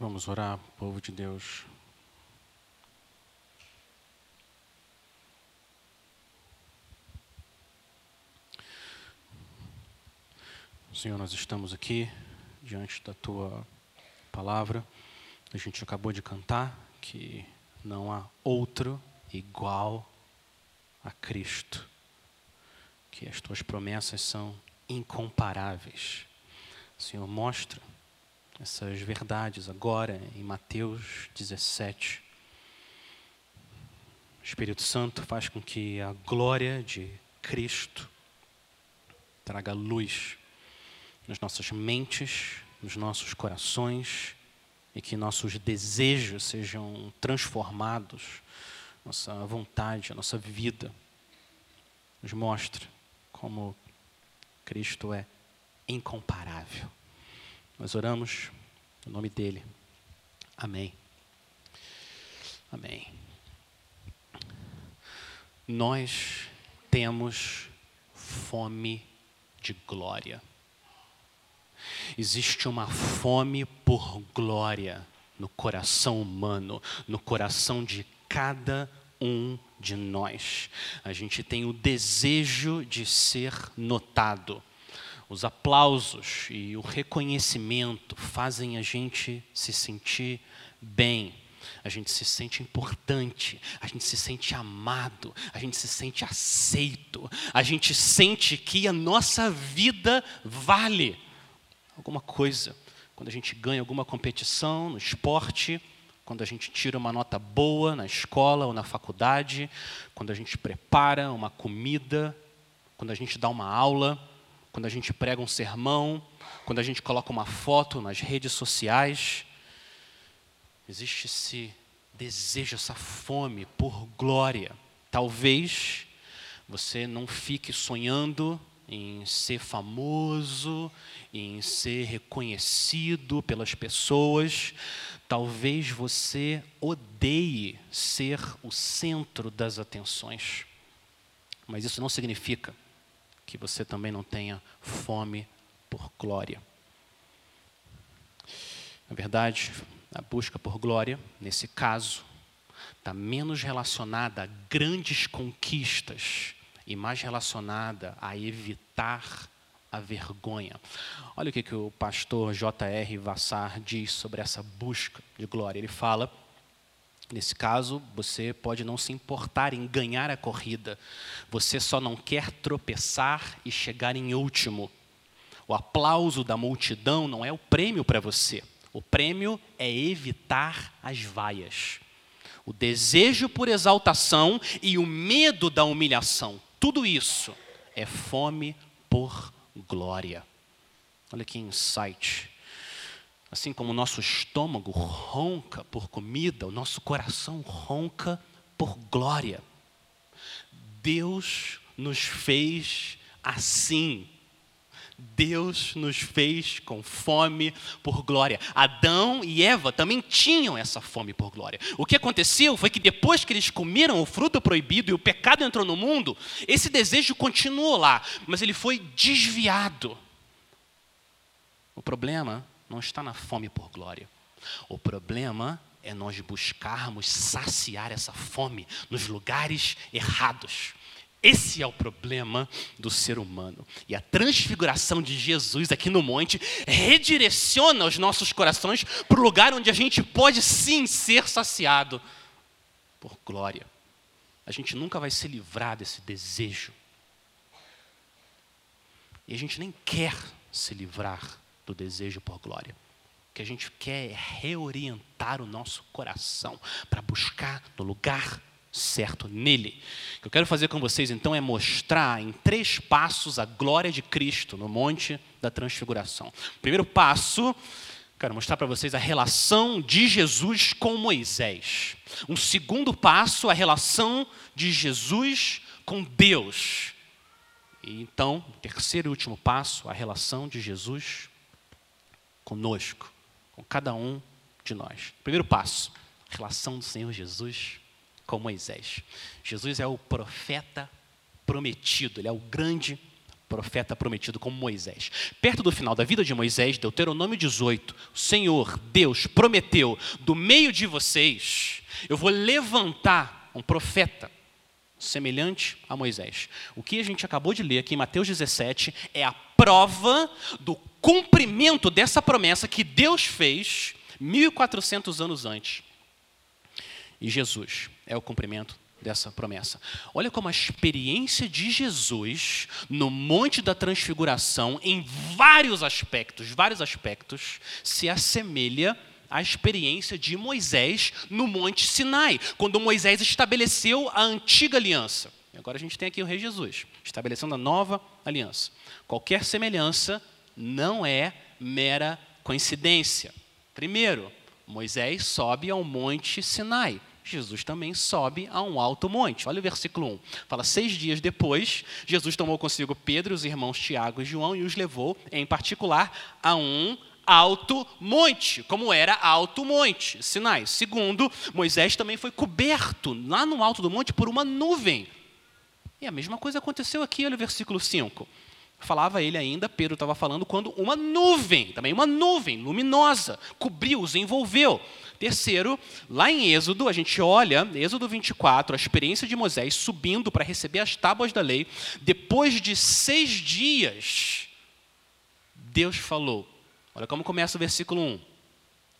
Vamos orar, povo de Deus. Senhor, nós estamos aqui diante da tua palavra. A gente acabou de cantar que não há outro igual a Cristo, que as tuas promessas são incomparáveis. Senhor, mostra essas verdades agora em Mateus 17. O Espírito Santo faz com que a glória de Cristo traga luz nas nossas mentes, nos nossos corações e que nossos desejos sejam transformados, nossa vontade, a nossa vida. Nos mostre como Cristo é incomparável. Nós oramos no nome dele. Amém. Amém. Nós temos fome de glória. Existe uma fome por glória no coração humano, no coração de cada um de nós. A gente tem o desejo de ser notado os aplausos e o reconhecimento fazem a gente se sentir bem. A gente se sente importante, a gente se sente amado, a gente se sente aceito, a gente sente que a nossa vida vale alguma coisa. Quando a gente ganha alguma competição no esporte, quando a gente tira uma nota boa na escola ou na faculdade, quando a gente prepara uma comida, quando a gente dá uma aula, quando a gente prega um sermão, quando a gente coloca uma foto nas redes sociais. Existe esse desejo, essa fome por glória. Talvez você não fique sonhando em ser famoso, em ser reconhecido pelas pessoas. Talvez você odeie ser o centro das atenções. Mas isso não significa que você também não tenha fome por glória. Na verdade, a busca por glória, nesse caso, está menos relacionada a grandes conquistas e mais relacionada a evitar a vergonha. Olha o que, que o pastor J.R. Vassar diz sobre essa busca de glória. Ele fala Nesse caso, você pode não se importar em ganhar a corrida, você só não quer tropeçar e chegar em último. O aplauso da multidão não é o prêmio para você, o prêmio é evitar as vaias. O desejo por exaltação e o medo da humilhação, tudo isso é fome por glória. Olha que insight Assim como o nosso estômago ronca por comida, o nosso coração ronca por glória. Deus nos fez assim. Deus nos fez com fome por glória. Adão e Eva também tinham essa fome por glória. O que aconteceu foi que depois que eles comeram o fruto proibido e o pecado entrou no mundo, esse desejo continuou lá, mas ele foi desviado. O problema não está na fome por glória. O problema é nós buscarmos saciar essa fome nos lugares errados. Esse é o problema do ser humano. E a transfiguração de Jesus aqui no monte redireciona os nossos corações para o lugar onde a gente pode sim ser saciado por glória. A gente nunca vai se livrar desse desejo. E a gente nem quer se livrar do desejo por glória. O que a gente quer é reorientar o nosso coração para buscar no lugar certo nele. O que eu quero fazer com vocês então é mostrar em três passos a glória de Cristo no Monte da Transfiguração. Primeiro passo, quero mostrar para vocês a relação de Jesus com Moisés. Um segundo passo, a relação de Jesus com Deus. E então, terceiro e último passo, a relação de Jesus conosco, com cada um de nós. Primeiro passo, relação do Senhor Jesus com Moisés. Jesus é o profeta prometido, ele é o grande profeta prometido como Moisés. Perto do final da vida de Moisés, Deuteronômio 18, o Senhor, Deus, prometeu: do meio de vocês, eu vou levantar um profeta semelhante a Moisés. O que a gente acabou de ler aqui em Mateus 17 é a prova do cumprimento dessa promessa que Deus fez 1400 anos antes. E Jesus é o cumprimento dessa promessa. Olha como a experiência de Jesus no Monte da Transfiguração, em vários aspectos, vários aspectos, se assemelha à experiência de Moisés no Monte Sinai, quando Moisés estabeleceu a antiga aliança. Agora a gente tem aqui o Rei Jesus, estabelecendo a nova aliança. Qualquer semelhança não é mera coincidência. Primeiro, Moisés sobe ao Monte Sinai. Jesus também sobe a um alto monte. Olha o versículo 1. Fala: Seis dias depois, Jesus tomou consigo Pedro, os irmãos Tiago e João e os levou, em particular, a um alto monte, como era alto monte, Sinai. Segundo, Moisés também foi coberto lá no alto do monte por uma nuvem. E a mesma coisa aconteceu aqui, olha o versículo 5. Falava ele ainda, Pedro estava falando, quando uma nuvem, também uma nuvem luminosa, cobriu-os, envolveu. Terceiro, lá em Êxodo, a gente olha, Êxodo 24, a experiência de Moisés subindo para receber as tábuas da lei. Depois de seis dias, Deus falou. Olha como começa o versículo 1.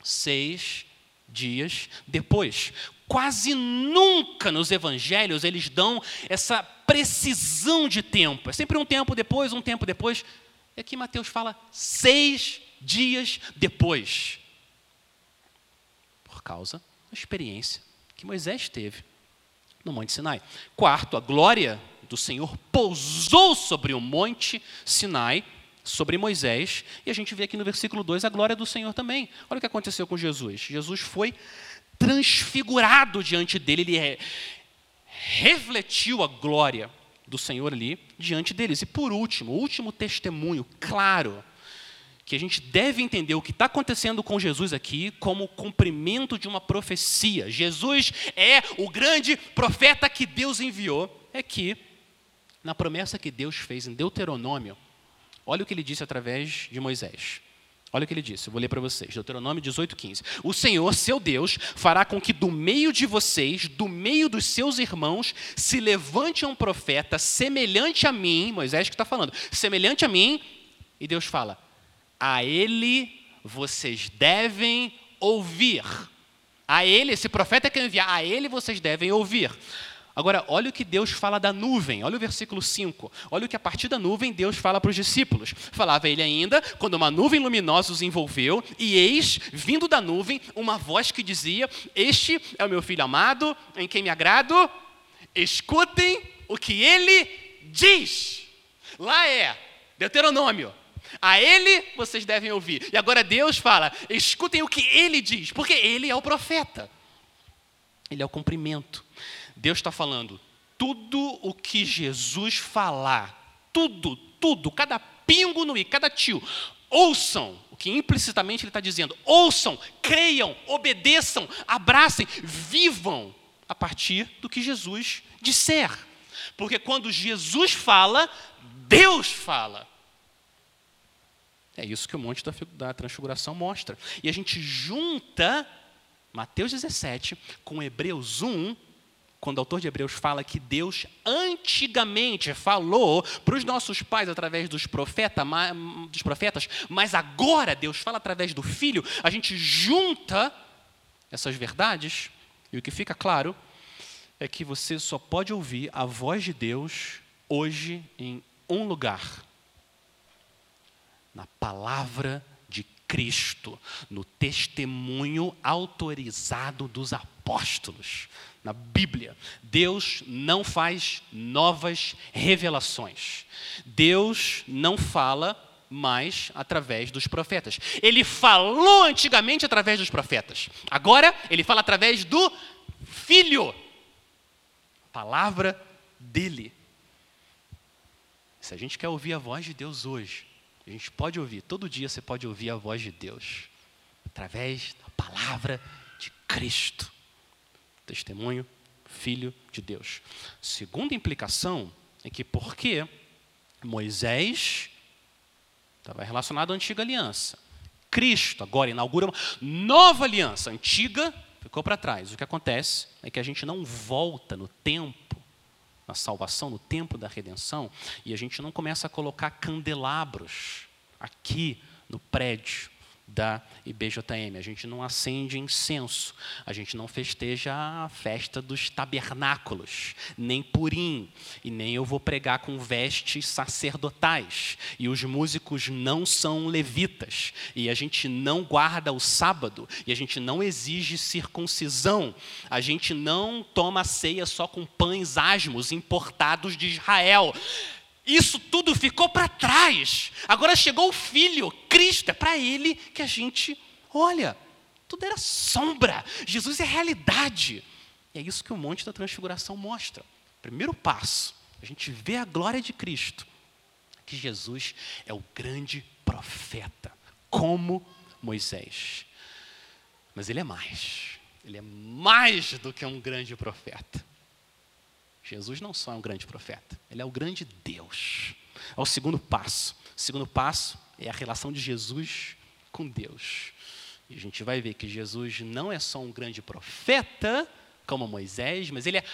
Seis dias depois. Quase nunca nos evangelhos eles dão essa precisão de tempo. É sempre um tempo depois, um tempo depois. E aqui Mateus fala seis dias depois por causa da experiência que Moisés teve no Monte Sinai. Quarto, a glória do Senhor pousou sobre o Monte Sinai, sobre Moisés, e a gente vê aqui no versículo 2 a glória do Senhor também. Olha o que aconteceu com Jesus. Jesus foi transfigurado diante dele, ele refletiu a glória do Senhor ali diante deles. E por último, o último testemunho claro que a gente deve entender o que está acontecendo com Jesus aqui como cumprimento de uma profecia. Jesus é o grande profeta que Deus enviou. É que, na promessa que Deus fez em Deuteronômio, olha o que ele disse através de Moisés. Olha o que ele disse, eu vou ler para vocês, Deuteronômio 18, 15. O Senhor, seu Deus, fará com que do meio de vocês, do meio dos seus irmãos, se levante um profeta semelhante a mim, Moisés que está falando, semelhante a mim, e Deus fala: a ele vocês devem ouvir. A ele, esse profeta que eu enviar, a ele vocês devem ouvir. Agora, olha o que Deus fala da nuvem, olha o versículo 5. Olha o que a partir da nuvem Deus fala para os discípulos. Falava ele ainda, quando uma nuvem luminosa os envolveu, e eis, vindo da nuvem, uma voz que dizia: Este é o meu filho amado, em quem me agrado, escutem o que ele diz. Lá é Deuteronômio a ele vocês devem ouvir. E agora Deus fala: escutem o que ele diz, porque ele é o profeta. Ele é o cumprimento. Deus está falando: tudo o que Jesus falar, tudo, tudo, cada pingo no i, cada tio, ouçam o que implicitamente ele está dizendo. Ouçam, creiam, obedeçam, abracem, vivam a partir do que Jesus disser. Porque quando Jesus fala, Deus fala. É isso que o monte da, transfiguração mostra. E a gente junta Mateus 17 com Hebreus 1, quando o autor de Hebreus fala que Deus antigamente falou para os nossos pais através dos, profeta, dos profetas, mas agora Deus fala através do Filho, a gente junta essas verdades e o que fica claro é que você só pode ouvir a voz de Deus hoje em um lugar na palavra de Cristo, no testemunho autorizado dos apóstolos, na Bíblia. Deus não faz novas revelações. Deus não fala mais através dos profetas. Ele falou antigamente através dos profetas. Agora ele fala através do Filho. A palavra dele. Se a gente quer ouvir a voz de Deus hoje, a gente pode ouvir, todo dia você pode ouvir a voz de Deus, através da palavra de Cristo. Testemunho, Filho de Deus. Segunda implicação é que porque Moisés estava relacionado à antiga aliança. Cristo agora inaugura uma nova aliança. antiga ficou para trás. O que acontece é que a gente não volta no tempo, na salvação, no tempo da redenção, e a gente não começa a colocar candelabros aqui no prédio da IBJM. A gente não acende incenso, a gente não festeja a festa dos tabernáculos, nem Purim, e nem eu vou pregar com vestes sacerdotais. E os músicos não são levitas, e a gente não guarda o sábado, e a gente não exige circuncisão, a gente não toma ceia só com pães asmos importados de Israel. Isso tudo ficou para trás. Agora chegou o Filho, Cristo. É para Ele que a gente olha. Tudo era sombra. Jesus é realidade. E é isso que o Monte da Transfiguração mostra. Primeiro passo, a gente vê a glória de Cristo. Que Jesus é o grande profeta, como Moisés. Mas ele é mais. Ele é mais do que um grande profeta. Jesus não só é um grande profeta, ele é o grande Deus. É o segundo passo. O segundo passo é a relação de Jesus com Deus. E a gente vai ver que Jesus não é só um grande profeta, como Moisés, mas ele é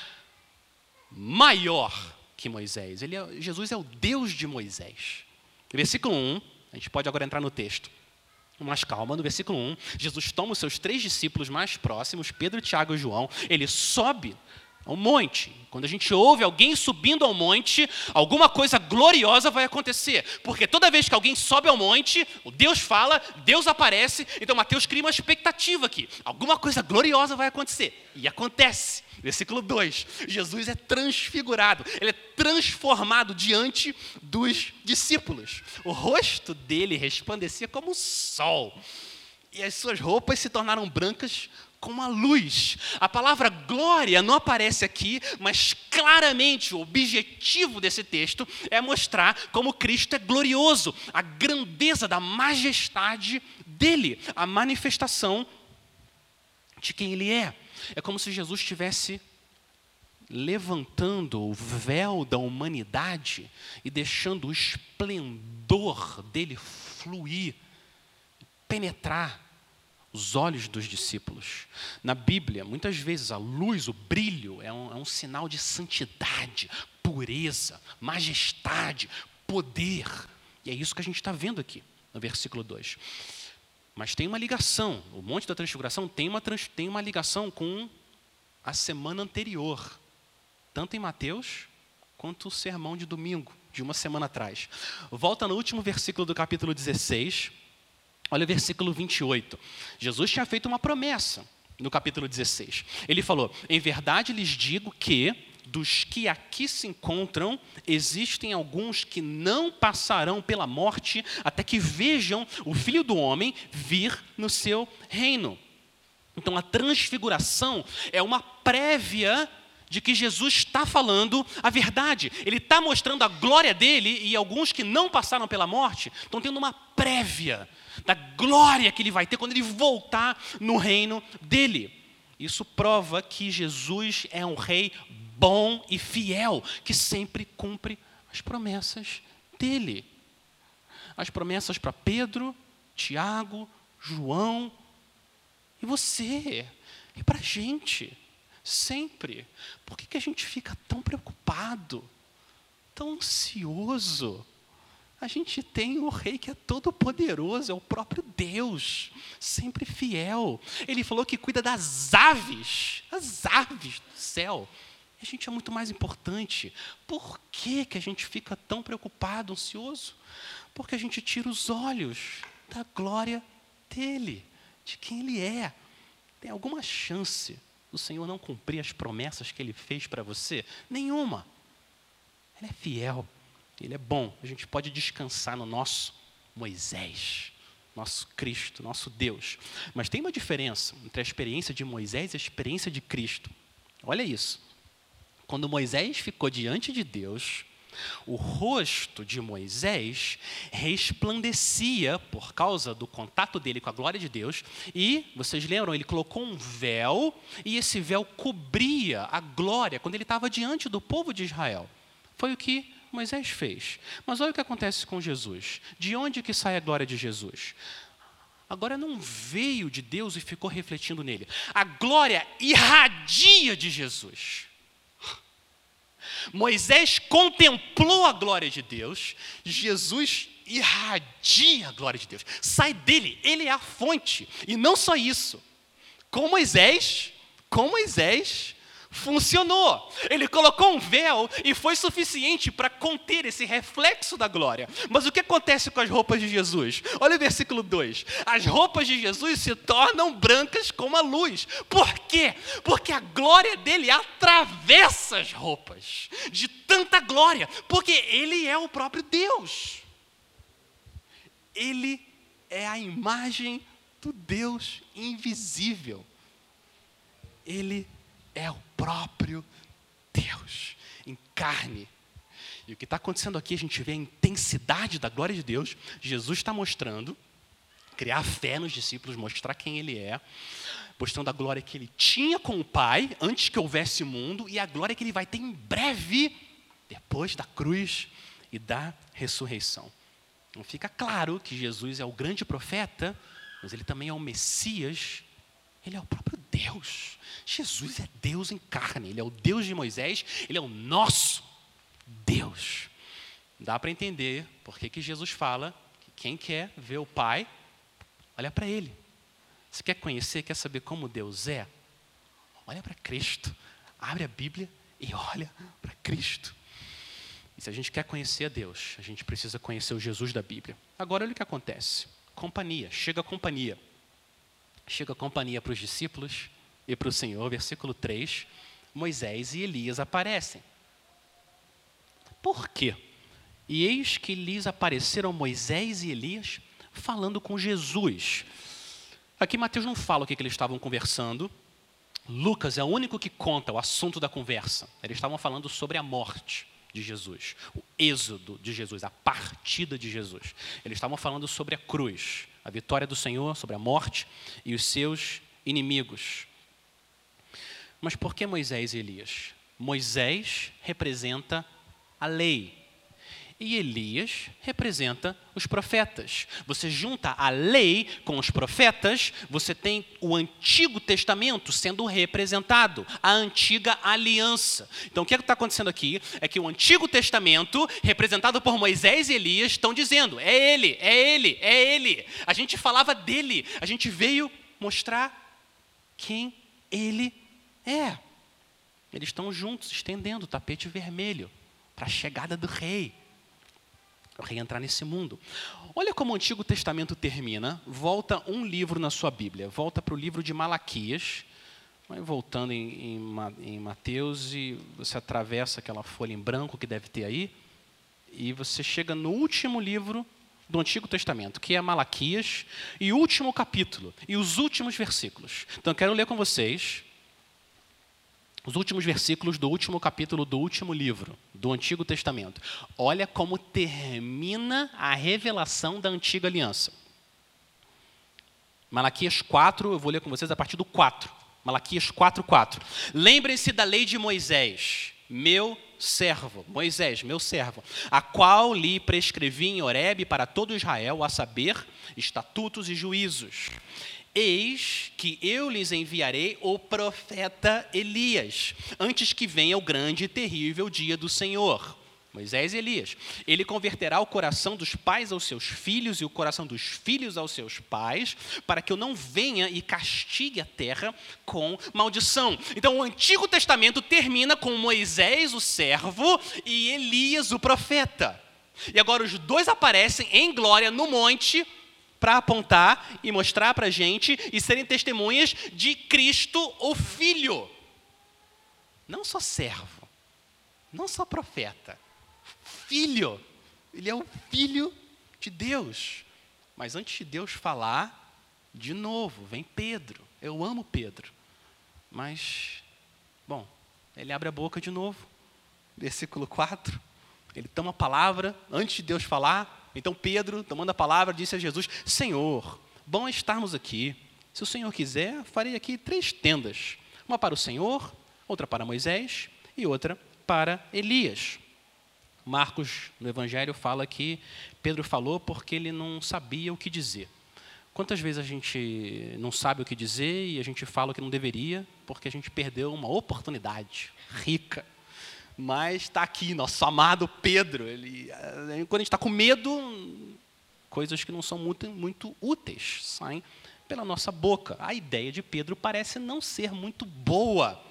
maior que Moisés. Ele é, Jesus é o Deus de Moisés. Versículo 1, a gente pode agora entrar no texto. Mais calma, no versículo 1, Jesus toma os seus três discípulos mais próximos, Pedro, Tiago e João, ele sobe ao monte. Quando a gente ouve alguém subindo ao monte, alguma coisa gloriosa vai acontecer. Porque toda vez que alguém sobe ao monte, Deus fala, Deus aparece, então Mateus cria uma expectativa aqui. Alguma coisa gloriosa vai acontecer. E acontece. Versículo 2: Jesus é transfigurado, ele é transformado diante dos discípulos. O rosto dele resplandecia como o sol, e as suas roupas se tornaram brancas como a luz. A palavra glória não aparece aqui, mas claramente o objetivo desse texto é mostrar como Cristo é glorioso, a grandeza da majestade dele, a manifestação de quem ele é. É como se Jesus estivesse levantando o véu da humanidade e deixando o esplendor dele fluir, penetrar os olhos dos discípulos. Na Bíblia, muitas vezes a luz, o brilho, é um, é um sinal de santidade, pureza, majestade, poder. E é isso que a gente está vendo aqui no versículo 2. Mas tem uma ligação, o Monte da Transfiguração tem uma, tem uma ligação com a semana anterior, tanto em Mateus quanto o sermão de domingo, de uma semana atrás. Volta no último versículo do capítulo 16 Olha o versículo 28. Jesus tinha feito uma promessa no capítulo 16. Ele falou: Em verdade lhes digo que, dos que aqui se encontram, existem alguns que não passarão pela morte até que vejam o filho do homem vir no seu reino. Então a transfiguração é uma prévia de que Jesus está falando a verdade. Ele está mostrando a glória dele e alguns que não passaram pela morte estão tendo uma prévia da glória que ele vai ter quando ele voltar no reino dele. Isso prova que Jesus é um rei bom e fiel, que sempre cumpre as promessas dele. As promessas para Pedro, Tiago, João e você, e para a gente, sempre. Por que, que a gente fica tão preocupado, tão ansioso? A gente tem o rei que é todo poderoso, é o próprio Deus, sempre fiel. Ele falou que cuida das aves, as aves do céu. a gente é muito mais importante. Por que, que a gente fica tão preocupado, ansioso? Porque a gente tira os olhos da glória dele, de quem ele é. Tem alguma chance do Senhor não cumprir as promessas que ele fez para você? Nenhuma. Ele é fiel. Ele é bom. A gente pode descansar no nosso Moisés, nosso Cristo, nosso Deus. Mas tem uma diferença entre a experiência de Moisés e a experiência de Cristo. Olha isso. Quando Moisés ficou diante de Deus, o rosto de Moisés resplandecia por causa do contato dele com a glória de Deus, e, vocês lembram, ele colocou um véu, e esse véu cobria a glória quando ele estava diante do povo de Israel. Foi o que Moisés fez. Mas olha o que acontece com Jesus. De onde que sai a glória de Jesus? Agora não veio de Deus e ficou refletindo nele. A glória irradia de Jesus. Moisés contemplou a glória de Deus, Jesus irradia a glória de Deus. Sai dele, ele é a fonte. E não só isso. Com Moisés, com Moisés, funcionou. Ele colocou um véu e foi suficiente para conter esse reflexo da glória. Mas o que acontece com as roupas de Jesus? Olha o versículo 2. As roupas de Jesus se tornam brancas como a luz. Por quê? Porque a glória dele atravessa as roupas de tanta glória, porque ele é o próprio Deus. Ele é a imagem do Deus invisível. Ele é o próprio Deus em carne. E o que está acontecendo aqui, a gente vê a intensidade da glória de Deus. Jesus está mostrando, criar fé nos discípulos, mostrar quem Ele é, mostrando a glória que Ele tinha com o Pai antes que houvesse mundo e a glória que Ele vai ter em breve, depois da cruz e da ressurreição. Então fica claro que Jesus é o grande profeta, mas Ele também é o Messias, Ele é o próprio Deus. Jesus é Deus em carne, Ele é o Deus de Moisés, Ele é o nosso Deus. Dá para entender por que Jesus fala que quem quer ver o Pai, olha para Ele. Se quer conhecer, quer saber como Deus é, olha para Cristo. Abre a Bíblia e olha para Cristo. E se a gente quer conhecer a Deus, a gente precisa conhecer o Jesus da Bíblia. Agora olha o que acontece. Companhia, chega a companhia. Chega a companhia para os discípulos e para o Senhor, versículo 3, Moisés e Elias aparecem. Por quê? E eis que lhes apareceram Moisés e Elias falando com Jesus. Aqui Mateus não fala o que, que eles estavam conversando. Lucas é o único que conta o assunto da conversa. Eles estavam falando sobre a morte de Jesus, o êxodo de Jesus, a partida de Jesus. Eles estavam falando sobre a cruz, a vitória do Senhor sobre a morte e os seus inimigos. Mas por que Moisés e Elias? Moisés representa a lei e Elias representa os profetas. Você junta a lei com os profetas, você tem o Antigo Testamento sendo representado, a antiga aliança. Então o que é está acontecendo aqui é que o Antigo Testamento, representado por Moisés e Elias, estão dizendo: é ele, é ele, é ele. A gente falava dele, a gente veio mostrar quem ele é. Eles estão juntos, estendendo o tapete vermelho para a chegada do rei reentrar nesse mundo. Olha como o Antigo Testamento termina. Volta um livro na sua Bíblia. Volta para o livro de Malaquias. Vai voltando em, em, em, Mateus e você atravessa aquela folha em branco que deve ter aí. E você chega no último livro do Antigo Testamento, que é Malaquias, e o último capítulo, e os últimos versículos. Então, eu quero ler com vocês os últimos versículos do último capítulo do último livro do Antigo Testamento. Olha como termina a revelação da antiga aliança. Malaquias 4, eu vou ler com vocês a partir do 4. Malaquias 4, 4. Lembrem-se da lei de Moisés, meu servo, Moisés, meu servo, a qual lhe prescrevi em Horebe para todo Israel, a saber, estatutos e juízos. Eis que eu lhes enviarei o profeta Elias, antes que venha o grande e terrível dia do Senhor. Moisés e Elias. Ele converterá o coração dos pais aos seus filhos e o coração dos filhos aos seus pais, para que eu não venha e castigue a terra com maldição. Então, o Antigo Testamento termina com Moisés, o servo, e Elias, o profeta. E agora os dois aparecem em glória no monte para apontar e mostrar para a gente e serem testemunhas de Cristo, o Filho. Não só servo, não só profeta, filho. Ele é o filho de Deus. Mas antes de Deus falar, de novo, vem Pedro. Eu amo Pedro. Mas, bom, ele abre a boca de novo. Versículo 4. Ele toma a palavra antes de Deus falar, então Pedro, tomando a palavra, disse a Jesus: Senhor, bom é estarmos aqui. Se o Senhor quiser, farei aqui três tendas: uma para o Senhor, outra para Moisés e outra para Elias. Marcos, no Evangelho, fala que Pedro falou porque ele não sabia o que dizer. Quantas vezes a gente não sabe o que dizer e a gente fala o que não deveria porque a gente perdeu uma oportunidade rica? Mas está aqui, nosso amado Pedro. Ele, eh, quando a gente está com medo, coisas que não são muito, muito úteis saem pela nossa boca. A ideia de Pedro parece não ser muito boa.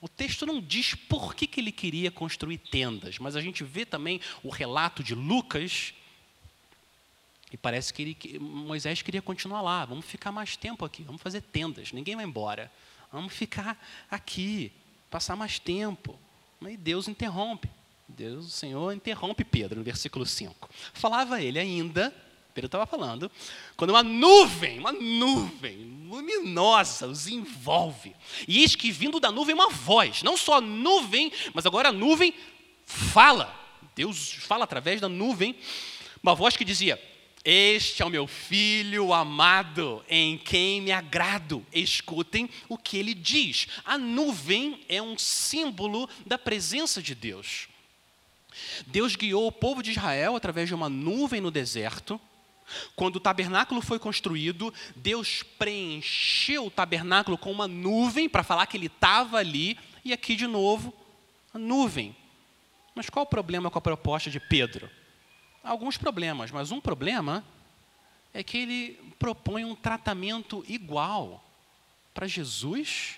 O texto não diz por que, que ele queria construir tendas, mas a gente vê também o relato de Lucas e parece que, ele, que Moisés queria continuar lá. Vamos ficar mais tempo aqui, vamos fazer tendas, ninguém vai embora. Vamos ficar aqui, passar mais tempo. E Deus interrompe. Deus, o Senhor, interrompe Pedro no versículo 5. Falava ele ainda, Pedro estava falando, quando uma nuvem, uma nuvem luminosa os envolve. E eis que vindo da nuvem uma voz, não só a nuvem, mas agora a nuvem fala. Deus fala através da nuvem, uma voz que dizia: este é o meu filho amado, em quem me agrado. Escutem o que ele diz. A nuvem é um símbolo da presença de Deus. Deus guiou o povo de Israel através de uma nuvem no deserto. Quando o tabernáculo foi construído, Deus preencheu o tabernáculo com uma nuvem para falar que ele estava ali, e aqui de novo, a nuvem. Mas qual o problema com a proposta de Pedro? Alguns problemas, mas um problema é que ele propõe um tratamento igual para Jesus,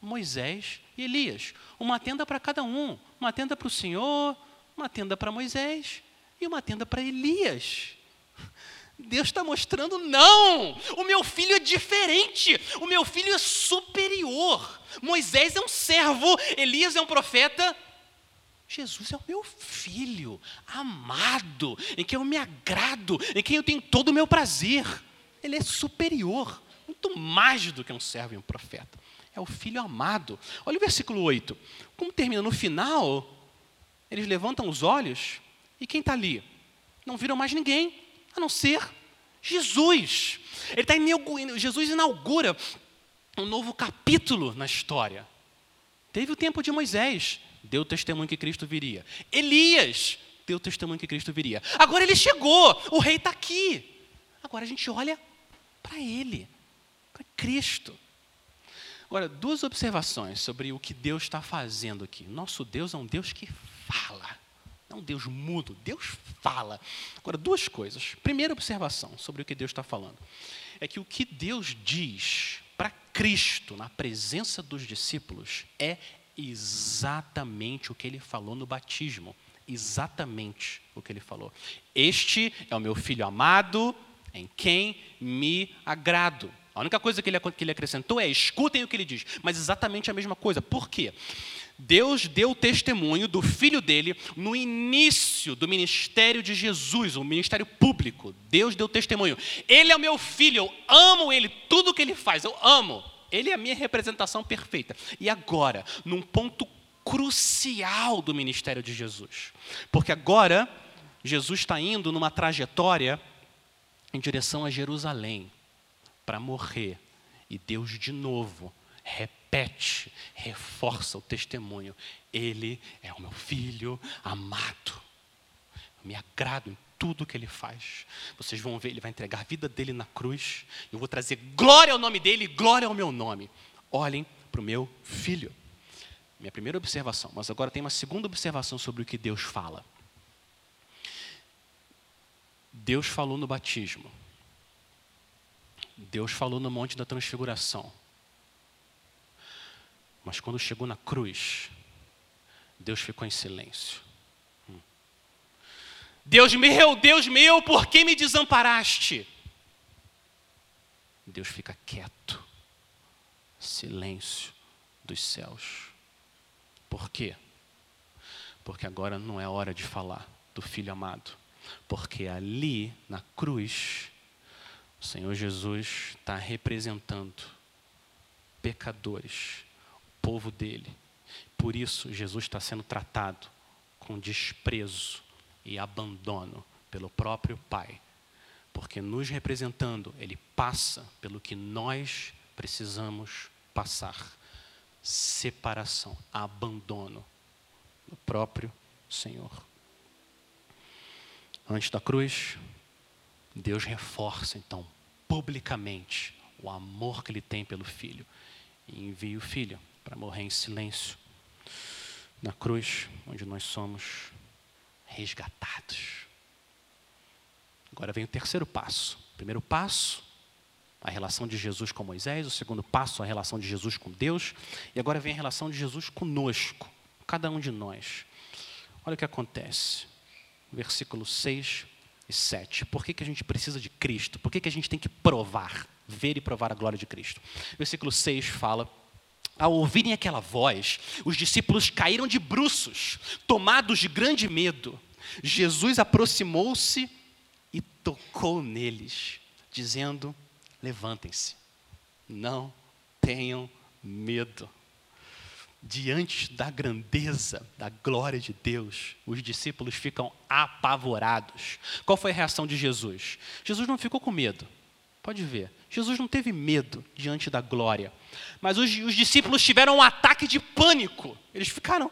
Moisés e Elias. Uma tenda para cada um, uma tenda para o Senhor, uma tenda para Moisés e uma tenda para Elias. Deus está mostrando, não! O meu filho é diferente, o meu filho é superior. Moisés é um servo, Elias é um profeta, Jesus é o meu filho, amado, em quem eu me agrado, em quem eu tenho todo o meu prazer. Ele é superior, muito mais do que um servo e um profeta. É o filho amado. Olha o versículo 8. Como termina no final, eles levantam os olhos e quem está ali? Não viram mais ninguém, a não ser Jesus. Ele tá Jesus inaugura um novo capítulo na história. Teve o tempo de Moisés, deu testemunho que Cristo viria. Elias deu testemunho que Cristo viria. Agora ele chegou, o rei está aqui. Agora a gente olha para ele, para Cristo. Agora, duas observações sobre o que Deus está fazendo aqui. Nosso Deus é um Deus que fala, não é um Deus mudo, Deus fala. Agora, duas coisas. Primeira observação sobre o que Deus está falando é que o que Deus diz para Cristo na presença dos discípulos é exatamente o que ele falou no batismo. Exatamente o que ele falou. Este é o meu filho amado, em quem me agrado. A única coisa que ele, que ele acrescentou é: escutem o que ele diz. Mas exatamente a mesma coisa. Por quê? Deus deu testemunho do filho dele no início do ministério de Jesus, o ministério público. Deus deu testemunho. Ele é o meu filho, eu amo ele, tudo que ele faz, eu amo. Ele é a minha representação perfeita. E agora, num ponto crucial do ministério de Jesus. Porque agora, Jesus está indo numa trajetória em direção a Jerusalém para morrer. E Deus, de novo, repete, reforça o testemunho. Ele é o meu filho amado. me agrado em tudo que ele faz. Vocês vão ver, ele vai entregar a vida dele na cruz. Eu vou trazer glória ao nome dele glória ao meu nome. Olhem para o meu filho. Minha primeira observação, mas agora tem uma segunda observação sobre o que Deus fala. Deus falou no batismo. Deus falou no Monte da Transfiguração. Mas quando chegou na cruz, Deus ficou em silêncio. Deus meu, Deus meu, por que me desamparaste? Deus fica quieto, silêncio dos céus. Por quê? Porque agora não é hora de falar do Filho amado. Porque ali, na cruz, o Senhor Jesus está representando pecadores, o povo dele. Por isso, Jesus está sendo tratado com desprezo, e abandono pelo próprio Pai. Porque nos representando, Ele passa pelo que nós precisamos passar: separação, abandono do próprio Senhor. Antes da cruz, Deus reforça então publicamente o amor que ele tem pelo filho e envia o filho para morrer em silêncio na cruz, onde nós somos resgatados. Agora vem o terceiro passo. Primeiro passo, a relação de Jesus com Moisés. O segundo passo, a relação de Jesus com Deus. E agora vem a relação de Jesus conosco, cada um de nós. Olha o que acontece. Versículos 6 e 7. Por que, que a gente precisa de Cristo? Por que, que a gente tem que provar, ver e provar a glória de Cristo? Versículo 6 fala ao ouvirem aquela voz, os discípulos caíram de bruços, tomados de grande medo. Jesus aproximou-se e tocou neles, dizendo: Levantem-se, não tenham medo. Diante da grandeza, da glória de Deus, os discípulos ficam apavorados. Qual foi a reação de Jesus? Jesus não ficou com medo. Pode ver. Jesus não teve medo diante da glória. Mas os, os, discípulos tiveram um ataque de pânico. Eles ficaram.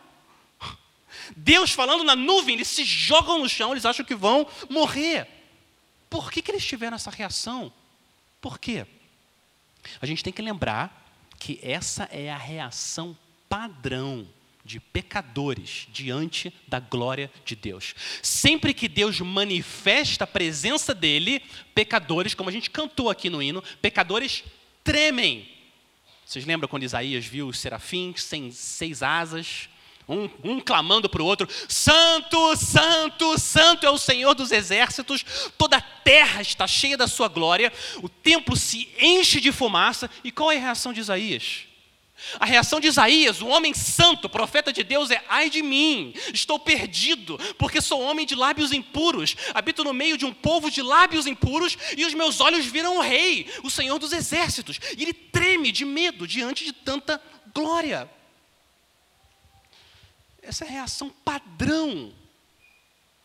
Deus falando na nuvem, eles se jogam no chão, eles acham que vão morrer. Por que, que eles tiveram essa reação? Por quê? A gente tem que lembrar que essa é a reação padrão de pecadores diante da glória de Deus. Sempre que Deus manifesta a presença dele, pecadores, como a gente cantou aqui no hino, pecadores tremem. Vocês lembram quando Isaías viu os serafins sem seis asas? Um, um clamando para o outro: Santo, Santo, Santo é o Senhor dos exércitos, toda a terra está cheia da sua glória, o templo se enche de fumaça. E qual é a reação de Isaías? A reação de Isaías, o homem santo, profeta de Deus, é: ai de mim, estou perdido, porque sou homem de lábios impuros, habito no meio de um povo de lábios impuros, e os meus olhos viram o rei, o Senhor dos exércitos. E ele treme de medo diante de tanta glória. Essa é a reação padrão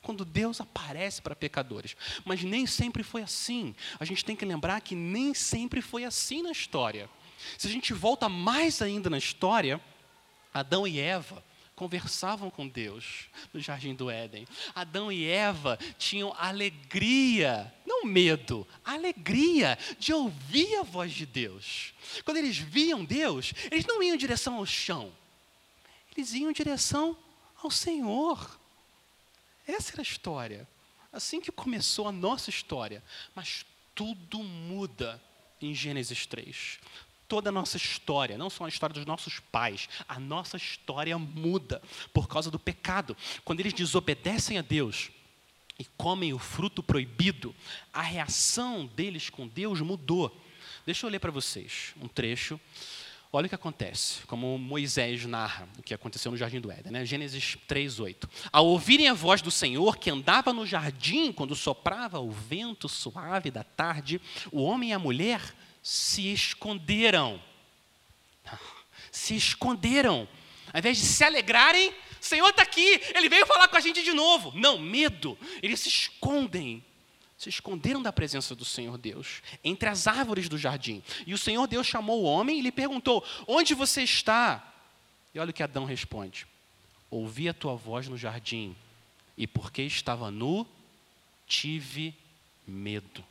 quando Deus aparece para pecadores. Mas nem sempre foi assim. A gente tem que lembrar que nem sempre foi assim na história. Se a gente volta mais ainda na história, Adão e Eva conversavam com Deus no jardim do Éden. Adão e Eva tinham alegria, não medo, alegria de ouvir a voz de Deus. Quando eles viam Deus, eles não iam em direção ao chão, eles iam em direção ao Senhor. Essa era a história. Assim que começou a nossa história. Mas tudo muda em Gênesis 3 toda a nossa história, não só a história dos nossos pais, a nossa história muda por causa do pecado. Quando eles desobedecem a Deus e comem o fruto proibido, a reação deles com Deus mudou. Deixa eu ler para vocês um trecho. Olha o que acontece, como Moisés narra o que aconteceu no jardim do Éden, né? Gênesis 3:8. Ao ouvirem a voz do Senhor que andava no jardim quando soprava o vento suave da tarde, o homem e a mulher se esconderam. Se esconderam. Ao invés de se alegrarem, Senhor está aqui, Ele veio falar com a gente de novo. Não, medo. Eles se escondem. Se esconderam da presença do Senhor Deus, entre as árvores do jardim. E o Senhor Deus chamou o homem e lhe perguntou: Onde você está? E olha o que Adão responde: Ouvi a tua voz no jardim, e porque estava nu, tive medo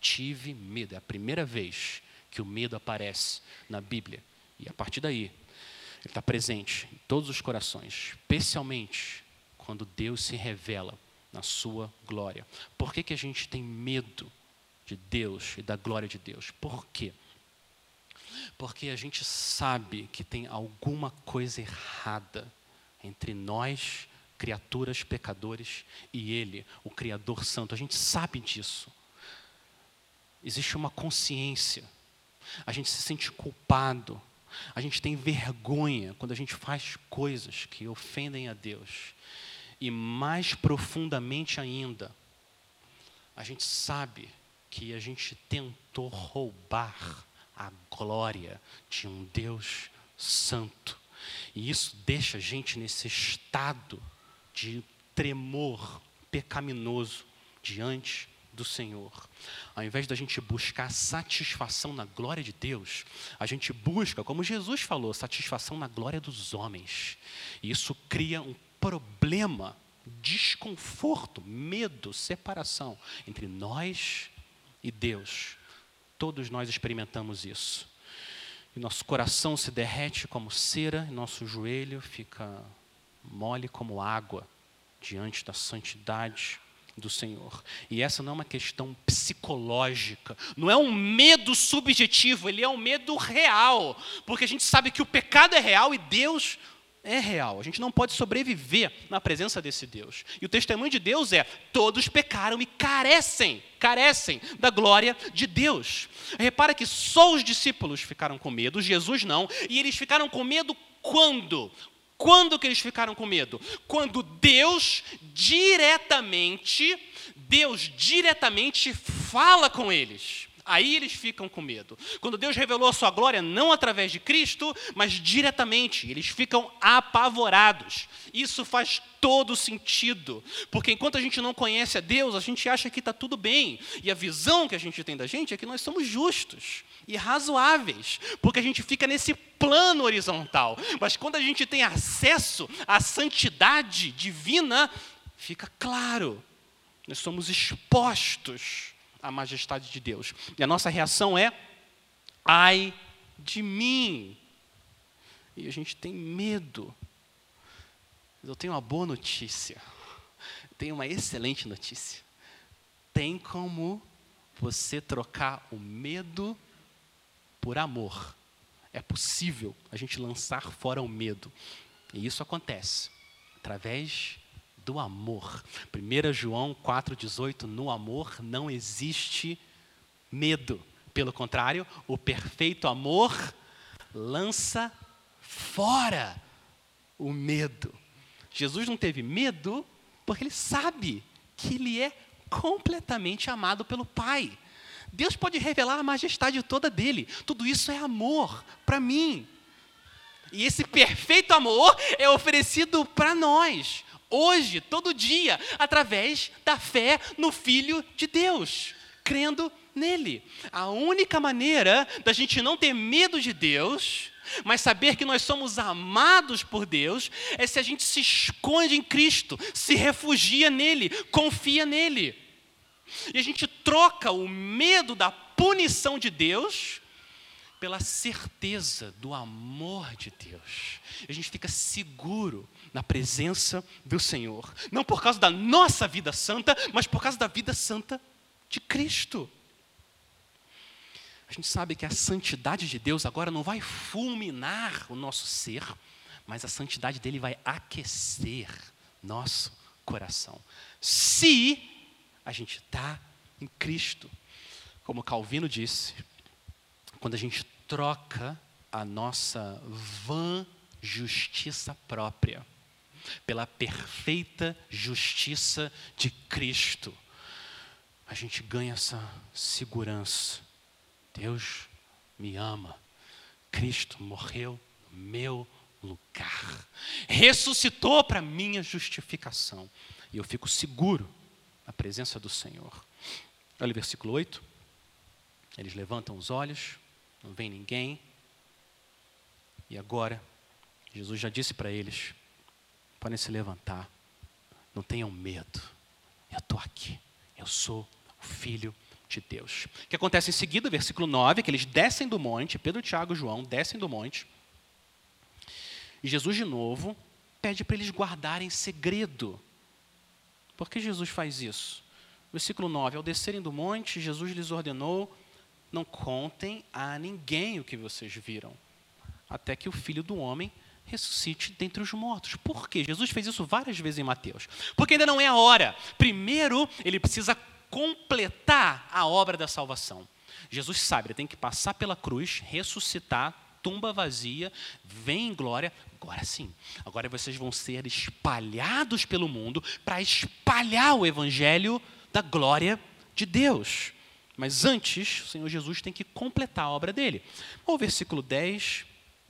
tive medo. É a primeira vez que o medo aparece na Bíblia. E a partir daí, ele está presente em todos os corações, especialmente quando Deus se revela na sua glória. Por que, que a gente tem medo de Deus e da glória de Deus? Por quê? Porque a gente sabe que tem alguma coisa errada entre nós, criaturas pecadores, e Ele, o Criador Santo. A gente sabe disso existe uma consciência. A gente se sente culpado. A gente tem vergonha quando a gente faz coisas que ofendem a Deus. E mais profundamente ainda, a gente sabe que a gente tentou roubar a glória de um Deus santo. E isso deixa a gente nesse estado de tremor pecaminoso diante do Senhor. Ao invés da gente buscar satisfação na glória de Deus, a gente busca, como Jesus falou, satisfação na glória dos homens. E isso cria um problema desconforto, medo, separação entre nós e Deus. Todos nós experimentamos isso. E nosso coração se derrete como cera, e nosso joelho fica mole como água diante da santidade do Senhor. E essa não é uma questão psicológica, não é um medo subjetivo, ele é um medo real, porque a gente sabe que o pecado é real e Deus é real. A gente não pode sobreviver na presença desse Deus. E o testemunho de Deus é: todos pecaram e carecem, carecem da glória de Deus. Repara que só os discípulos ficaram com medo, Jesus não, e eles ficaram com medo quando? Quando que eles ficaram com medo? Quando Deus diretamente, Deus diretamente fala com eles. Aí eles ficam com medo. Quando Deus revelou a sua glória, não através de Cristo, mas diretamente, eles ficam apavorados. Isso faz todo sentido, porque enquanto a gente não conhece a Deus, a gente acha que está tudo bem, e a visão que a gente tem da gente é que nós somos justos e razoáveis, porque a gente fica nesse plano horizontal. Mas quando a gente tem acesso à santidade divina, fica claro, nós somos expostos à majestade de Deus. E a nossa reação é: ai de mim. E a gente tem medo. Mas eu tenho uma boa notícia. Tenho uma excelente notícia. Tem como você trocar o medo por amor. É possível a gente lançar fora o medo. E isso acontece através do amor. 1 João 4,18: No amor não existe medo. Pelo contrário, o perfeito amor lança fora o medo. Jesus não teve medo porque ele sabe que ele é completamente amado pelo Pai. Deus pode revelar a majestade toda dele. Tudo isso é amor para mim. E esse perfeito amor é oferecido para nós hoje, todo dia, através da fé no Filho de Deus, crendo nele. A única maneira da gente não ter medo de Deus, mas saber que nós somos amados por Deus, é se a gente se esconde em Cristo, se refugia nele, confia nele. E a gente troca o medo da punição de Deus pela certeza do amor de Deus. A gente fica seguro na presença do Senhor. Não por causa da nossa vida santa, mas por causa da vida santa de Cristo. A gente sabe que a santidade de Deus agora não vai fulminar o nosso ser, mas a santidade dele vai aquecer nosso coração. Se a gente está em Cristo. Como Calvino disse, quando a gente troca a nossa vã justiça própria pela perfeita justiça de Cristo, a gente ganha essa segurança. Deus me ama. Cristo morreu no meu lugar. Ressuscitou para minha justificação. E eu fico seguro na presença do Senhor. Olha o versículo 8. Eles levantam os olhos, não vem ninguém. E agora, Jesus já disse para eles: podem se levantar, não tenham medo, eu estou aqui, eu sou o Filho de Deus. O que acontece em seguida, versículo 9, que eles descem do monte, Pedro, Tiago e João descem do monte, e Jesus de novo pede para eles guardarem segredo. Por que Jesus faz isso? Versículo 9: Ao descerem do monte, Jesus lhes ordenou: Não contem a ninguém o que vocês viram, até que o filho do homem ressuscite dentre os mortos. Por quê? Jesus fez isso várias vezes em Mateus. Porque ainda não é a hora. Primeiro, ele precisa completar a obra da salvação. Jesus sabe, ele tem que passar pela cruz, ressuscitar, tumba vazia, vem em glória. Agora sim, agora vocês vão ser espalhados pelo mundo para espalhar o evangelho da glória de Deus. Mas antes, o Senhor Jesus tem que completar a obra dele. O versículo 10,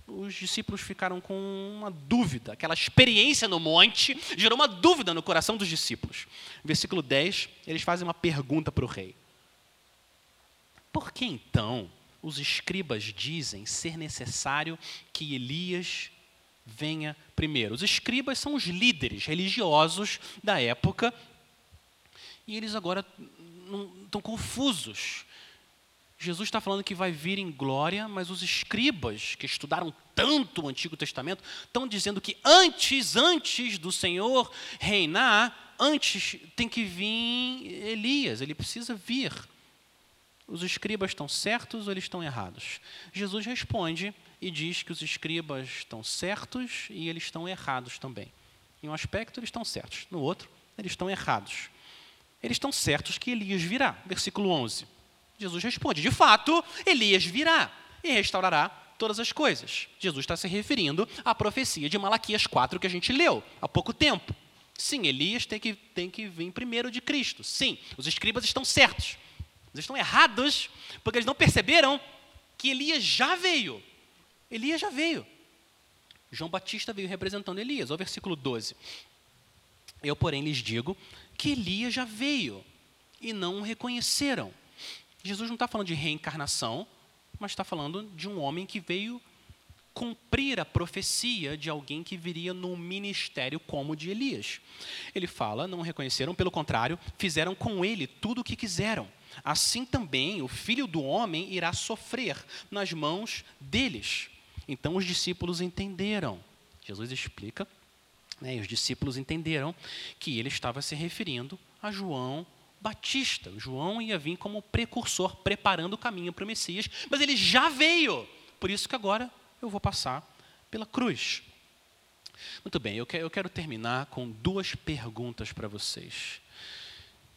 os discípulos ficaram com uma dúvida. Aquela experiência no monte gerou uma dúvida no coração dos discípulos. Versículo 10, eles fazem uma pergunta para o rei. Por que então os escribas dizem ser necessário que Elias venha primeiro. Os escribas são os líderes religiosos da época e eles agora estão confusos. Jesus está falando que vai vir em glória, mas os escribas que estudaram tanto o Antigo Testamento estão dizendo que antes, antes do Senhor reinar, antes tem que vir Elias, ele precisa vir. Os escribas estão certos ou eles estão errados? Jesus responde e diz que os escribas estão certos e eles estão errados também. Em um aspecto, eles estão certos, no outro, eles estão errados. Eles estão certos que Elias virá. Versículo 11. Jesus responde: De fato, Elias virá e restaurará todas as coisas. Jesus está se referindo à profecia de Malaquias 4 que a gente leu há pouco tempo. Sim, Elias tem que, tem que vir primeiro de Cristo. Sim, os escribas estão certos. Eles estão errados porque eles não perceberam que Elias já veio. Elias já veio. João Batista veio representando Elias. Olha o versículo 12. Eu, porém, lhes digo que Elias já veio e não o reconheceram. Jesus não está falando de reencarnação, mas está falando de um homem que veio cumprir a profecia de alguém que viria num ministério como o de Elias. Ele fala: não reconheceram, pelo contrário, fizeram com ele tudo o que quiseram. Assim também o filho do homem irá sofrer nas mãos deles. Então os discípulos entenderam. Jesus explica, né, e os discípulos entenderam que ele estava se referindo a João Batista. João ia vir como precursor, preparando o caminho para o Messias, mas ele já veio. Por isso que agora eu vou passar pela cruz. Muito bem, eu quero, terminar com duas perguntas para vocês.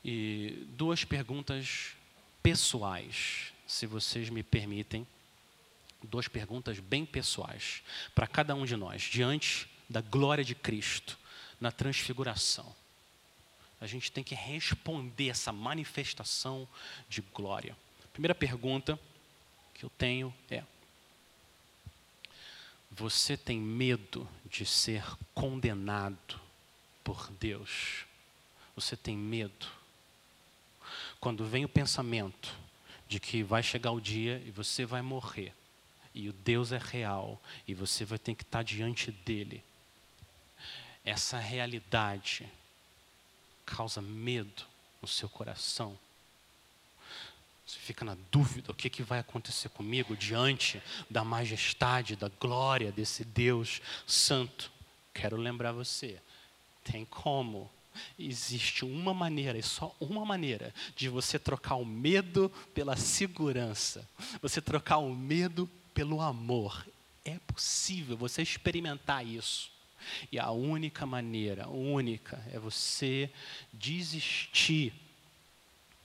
E duas perguntas pessoais, se vocês me permitem. Duas perguntas bem pessoais para cada um de nós, diante da glória de Cristo, na transfiguração. A gente tem que responder essa manifestação de glória. primeira pergunta que eu tenho é: você tem medo de ser condenado por Deus? Você tem medo? Quando vem o pensamento de que vai chegar o dia e você vai morrer, e o Deus é real, e você vai ter que estar diante dele, essa realidade causa medo no seu coração. Você fica na dúvida: o que, que vai acontecer comigo diante da majestade, da glória desse Deus Santo? Quero lembrar você: tem como. Existe uma maneira, e só uma maneira, de você trocar o medo pela segurança, você trocar o medo pelo amor. É possível você experimentar isso. E a única maneira, única, é você desistir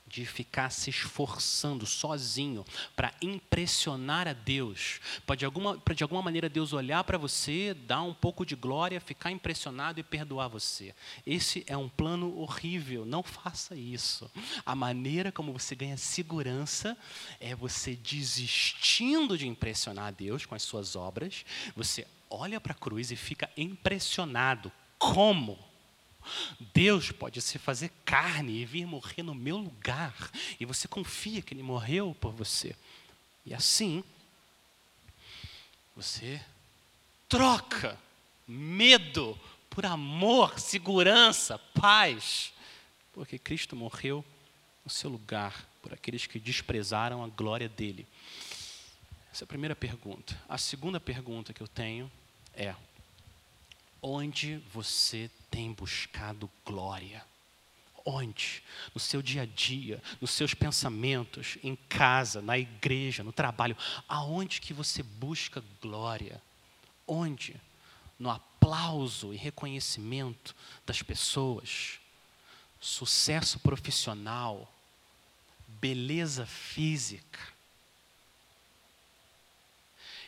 de ficar se esforçando sozinho para impressionar a Deus, para de alguma, de alguma maneira Deus olhar para você, dar um pouco de glória, ficar impressionado e perdoar você. Esse é um plano horrível, não faça isso. A maneira como você ganha segurança é você desistindo de impressionar a Deus com as suas obras, você olha para a cruz e fica impressionado. Como? Deus pode se fazer carne e vir morrer no meu lugar, e você confia que Ele morreu por você. E assim, você troca medo por amor, segurança, paz, porque Cristo morreu no seu lugar por aqueles que desprezaram a glória dele. Essa é a primeira pergunta. A segunda pergunta que eu tenho é: onde você tem buscado glória? Onde? No seu dia a dia, nos seus pensamentos, em casa, na igreja, no trabalho. Aonde que você busca glória? Onde? No aplauso e reconhecimento das pessoas, sucesso profissional, beleza física,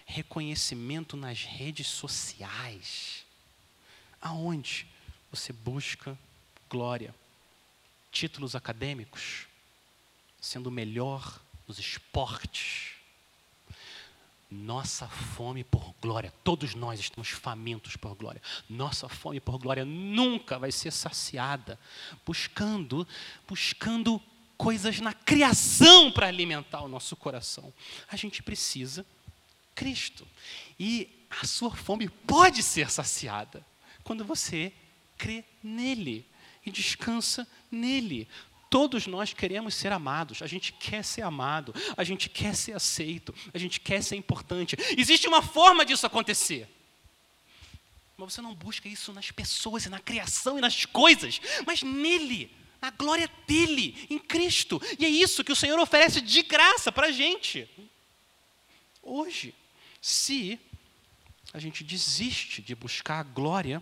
reconhecimento nas redes sociais. Aonde? você busca glória, títulos acadêmicos, sendo melhor nos esportes. Nossa fome por glória, todos nós estamos famintos por glória. Nossa fome por glória nunca vai ser saciada, buscando, buscando coisas na criação para alimentar o nosso coração. A gente precisa Cristo. E a sua fome pode ser saciada quando você crê nele e descansa nele. Todos nós queremos ser amados, a gente quer ser amado, a gente quer ser aceito, a gente quer ser importante. Existe uma forma disso acontecer. Mas você não busca isso nas pessoas na criação e nas coisas, mas nele, na glória dele, em Cristo. E é isso que o Senhor oferece de graça para a gente. Hoje, se a gente desiste de buscar a glória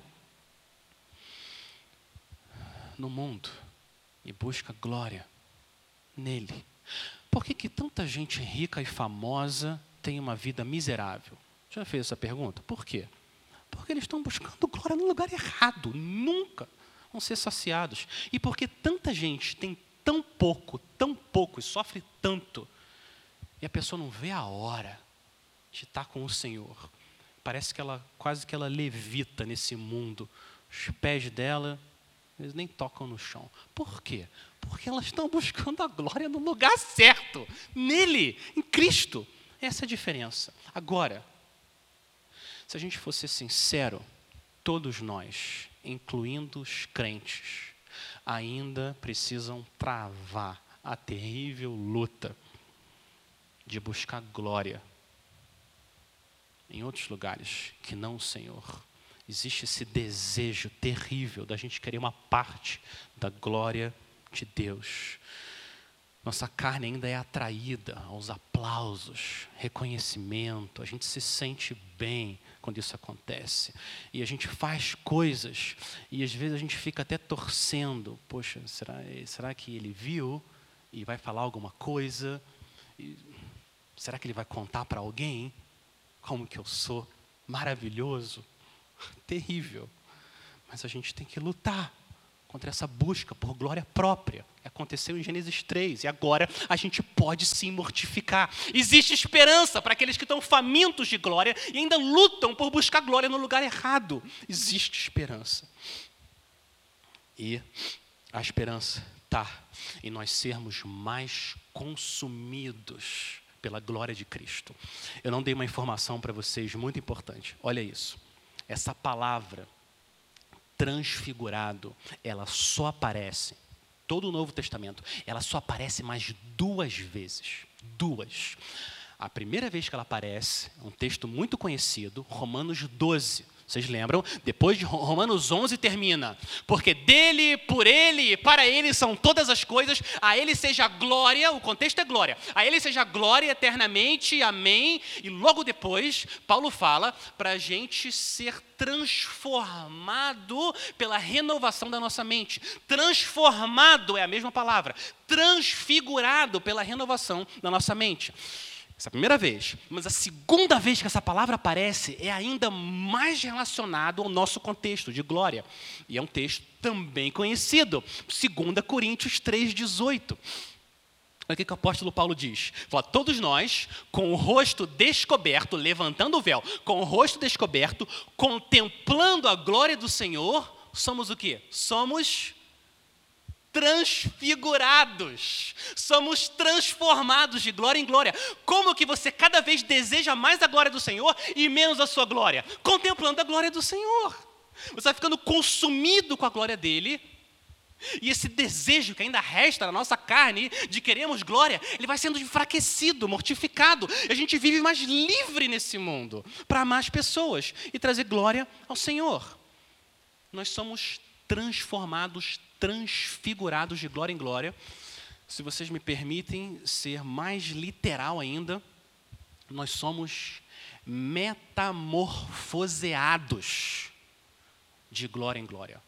no mundo e busca glória nele. Por que, que tanta gente rica e famosa tem uma vida miserável? Já fez essa pergunta? Por quê? Porque eles estão buscando glória no lugar errado, nunca vão ser saciados. E porque tanta gente tem tão pouco, tão pouco e sofre tanto, e a pessoa não vê a hora de estar com o Senhor. Parece que ela quase que ela levita nesse mundo. Os pés dela eles nem tocam no chão. Por quê? Porque elas estão buscando a glória no lugar certo, nele, em Cristo. Essa é a diferença. Agora, se a gente fosse sincero, todos nós, incluindo os crentes, ainda precisam travar a terrível luta de buscar glória em outros lugares que não o Senhor existe esse desejo terrível da gente querer uma parte da glória de Deus. Nossa carne ainda é atraída aos aplausos, reconhecimento, a gente se sente bem quando isso acontece. E a gente faz coisas e às vezes a gente fica até torcendo. Poxa, será, será que ele viu e vai falar alguma coisa? E, será que ele vai contar para alguém como que eu sou maravilhoso? terrível. Mas a gente tem que lutar contra essa busca por glória própria. Aconteceu em Gênesis 3 e agora a gente pode se mortificar. Existe esperança para aqueles que estão famintos de glória e ainda lutam por buscar glória no lugar errado. Existe esperança. E a esperança está em nós sermos mais consumidos pela glória de Cristo. Eu não dei uma informação para vocês muito importante. Olha isso. Essa palavra transfigurado, ela só aparece, todo o Novo Testamento, ela só aparece mais duas vezes. Duas. A primeira vez que ela aparece, um texto muito conhecido, Romanos 12 vocês lembram? Depois de Romanos 11 termina. Porque dele, por ele para ele são todas as coisas, a ele seja glória, o contexto é glória, a ele seja glória eternamente, amém. E logo depois, Paulo fala para a gente ser transformado pela renovação da nossa mente. Transformado é a mesma palavra. Transfigurado pela renovação da nossa mente. Essa é a primeira vez. Mas a segunda vez que essa palavra aparece é ainda mais relacionado ao nosso contexto de glória. E é um texto também conhecido. 2 Coríntios 3,18. Olha o que o apóstolo Paulo diz. Fala, todos nós, com o rosto descoberto, levantando o véu, com o rosto descoberto, contemplando a glória do Senhor, somos o quê? Somos transfigurados, somos transformados de glória em glória. Como que você cada vez deseja mais a glória do Senhor e menos a sua glória? Contemplando a glória do Senhor. Você vai ficando consumido com a glória dele. E esse desejo que ainda resta na nossa carne de queremos glória, ele vai sendo enfraquecido, mortificado. E a gente vive mais livre nesse mundo para amar as pessoas e trazer glória ao Senhor. Nós somos transformados transfigurados de glória em glória. Se vocês me permitem ser mais literal ainda, nós somos metamorfoseados de glória em glória.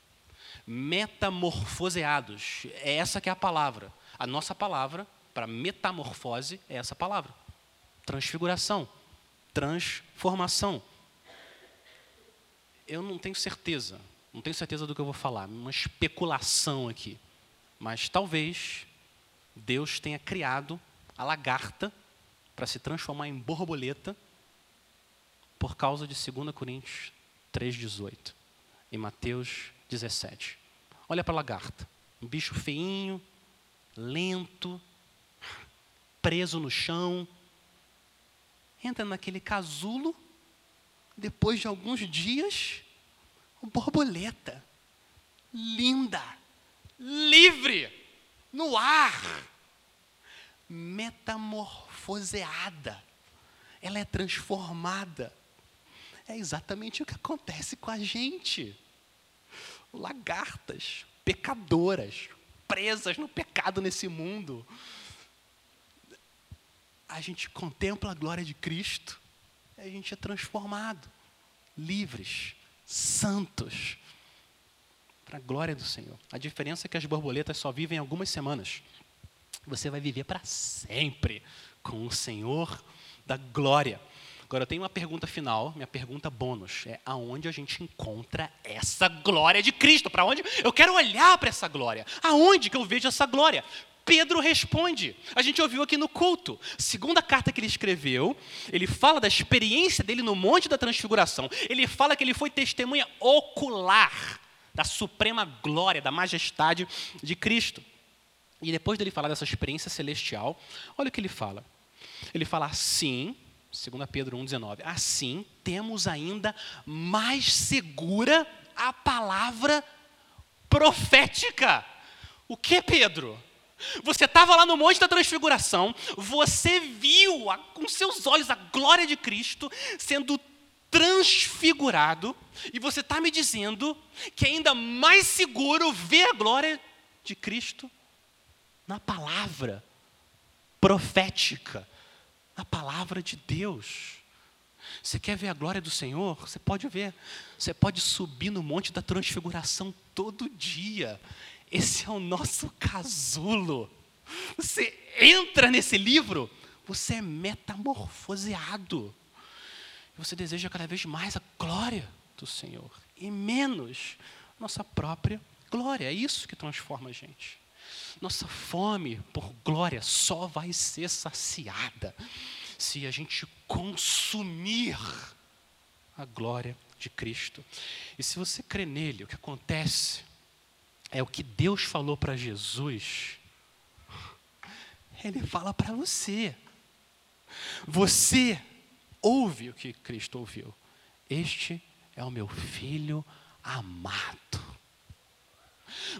Metamorfoseados, é essa que é a palavra. A nossa palavra para metamorfose é essa palavra. Transfiguração, transformação. Eu não tenho certeza, não tenho certeza do que eu vou falar, uma especulação aqui. Mas talvez Deus tenha criado a lagarta para se transformar em borboleta por causa de 2 Coríntios 3,18 e Mateus 17. Olha para a lagarta, um bicho feinho, lento, preso no chão, entra naquele casulo depois de alguns dias, borboleta, linda, livre, no ar, metamorfoseada. Ela é transformada. É exatamente o que acontece com a gente. Lagartas, pecadoras, presas no pecado nesse mundo. A gente contempla a glória de Cristo, a gente é transformado, livres, santos, para a glória do Senhor. A diferença é que as borboletas só vivem algumas semanas. Você vai viver para sempre com o Senhor da glória. Agora eu tenho uma pergunta final, minha pergunta bônus é aonde a gente encontra essa glória de Cristo? Para onde? Eu quero olhar para essa glória. Aonde que eu vejo essa glória? Pedro responde. A gente ouviu aqui no culto. Segunda carta que ele escreveu, ele fala da experiência dele no Monte da Transfiguração. Ele fala que ele foi testemunha ocular da suprema glória, da majestade de Cristo. E depois dele falar dessa experiência celestial, olha o que ele fala. Ele fala assim, 2 Pedro 1,19. Assim, temos ainda mais segura a palavra profética. O que, Pedro? Você estava lá no Monte da Transfiguração, você viu a, com seus olhos a glória de Cristo sendo transfigurado, e você está me dizendo que é ainda mais seguro ver a glória de Cristo na palavra profética na palavra de Deus. Você quer ver a glória do Senhor? Você pode ver. Você pode subir no Monte da Transfiguração todo dia. Esse é o nosso casulo. Você entra nesse livro, você é metamorfoseado. Você deseja cada vez mais a glória do Senhor e menos nossa própria glória. É isso que transforma a gente. Nossa fome por glória só vai ser saciada se a gente consumir a glória de Cristo. E se você crê nele, o que acontece é o que Deus falou para Jesus, ele fala para você. Você ouve o que Cristo ouviu. Este é o meu filho amado.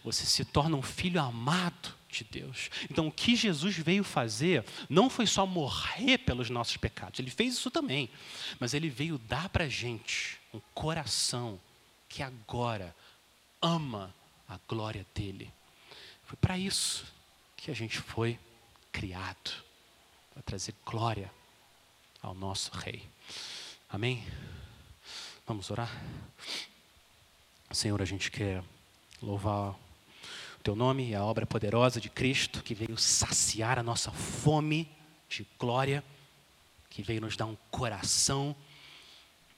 Você se torna um filho amado de Deus. Então, o que Jesus veio fazer não foi só morrer pelos nossos pecados, ele fez isso também, mas ele veio dar para a gente um coração que agora ama a glória dele. Foi para isso que a gente foi criado para trazer glória ao nosso Rei. Amém? Vamos orar? Senhor, a gente quer louvar o teu nome e a obra poderosa de Cristo que veio saciar a nossa fome de glória, que veio nos dar um coração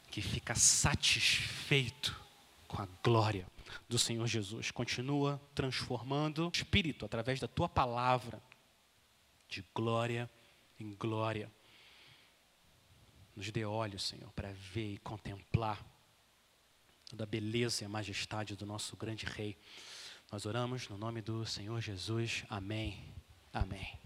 que fica satisfeito com a glória do Senhor Jesus. Continua transformando o espírito através da tua palavra de glória em glória. Nos dê olhos, Senhor, para ver e contemplar da beleza e a majestade do nosso grande Rei. Nós oramos no nome do Senhor Jesus. Amém. Amém.